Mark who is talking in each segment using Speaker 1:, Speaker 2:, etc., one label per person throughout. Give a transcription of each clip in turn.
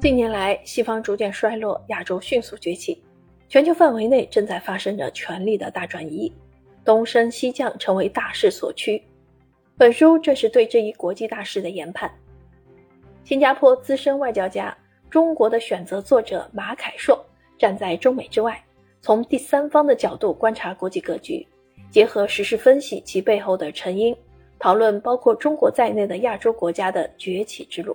Speaker 1: 近年来，西方逐渐衰落，亚洲迅速崛起，全球范围内正在发生着权力的大转移，东升西降成为大势所趋。本书正是对这一国际大势的研判。新加坡资深外交家、中国的选择作者马凯硕站在中美之外，从第三方的角度观察国际格局，结合时事分析其背后的成因，讨论包括中国在内的亚洲国家的崛起之路。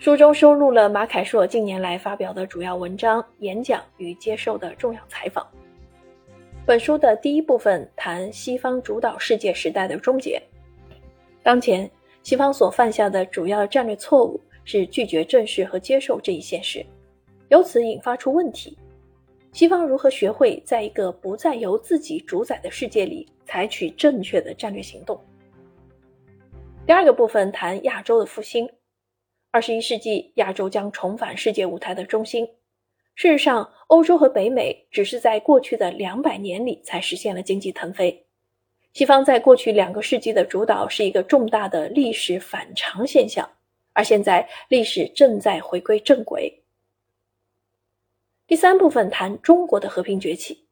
Speaker 1: 书中收录了马凯硕近年来发表的主要文章、演讲与接受的重要采访。本书的第一部分谈西方主导世界时代的终结。当前，西方所犯下的主要战略错误是拒绝正视和接受这一现实，由此引发出问题：西方如何学会在一个不再由自己主宰的世界里采取正确的战略行动？第二个部分谈亚洲的复兴。二十一世纪，亚洲将重返世界舞台的中心。事实上，欧洲和北美只是在过去的两百年里才实现了经济腾飞。西方在过去两个世纪的主导是一个重大的历史反常现象，而现在历史正在回归正轨。第三部分谈中国的和平崛起。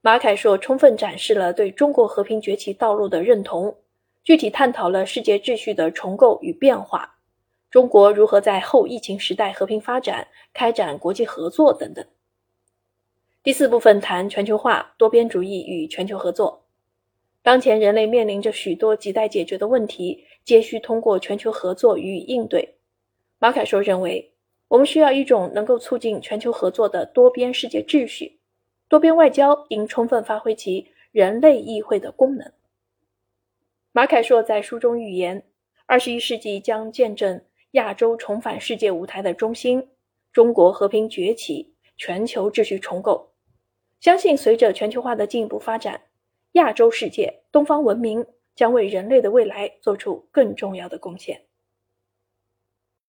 Speaker 1: 马凯硕充分展示了对中国和平崛起道路的认同，具体探讨了世界秩序的重构与变化。中国如何在后疫情时代和平发展、开展国际合作等等。第四部分谈全球化、多边主义与全球合作。当前人类面临着许多亟待解决的问题，皆需通过全球合作予以应对。马凯说认为，我们需要一种能够促进全球合作的多边世界秩序。多边外交应充分发挥其人类议会的功能。马凯硕在书中预言，二十一世纪将见证。亚洲重返世界舞台的中心，中国和平崛起，全球秩序重构。相信随着全球化的进一步发展，亚洲世界、东方文明将为人类的未来做出更重要的贡献。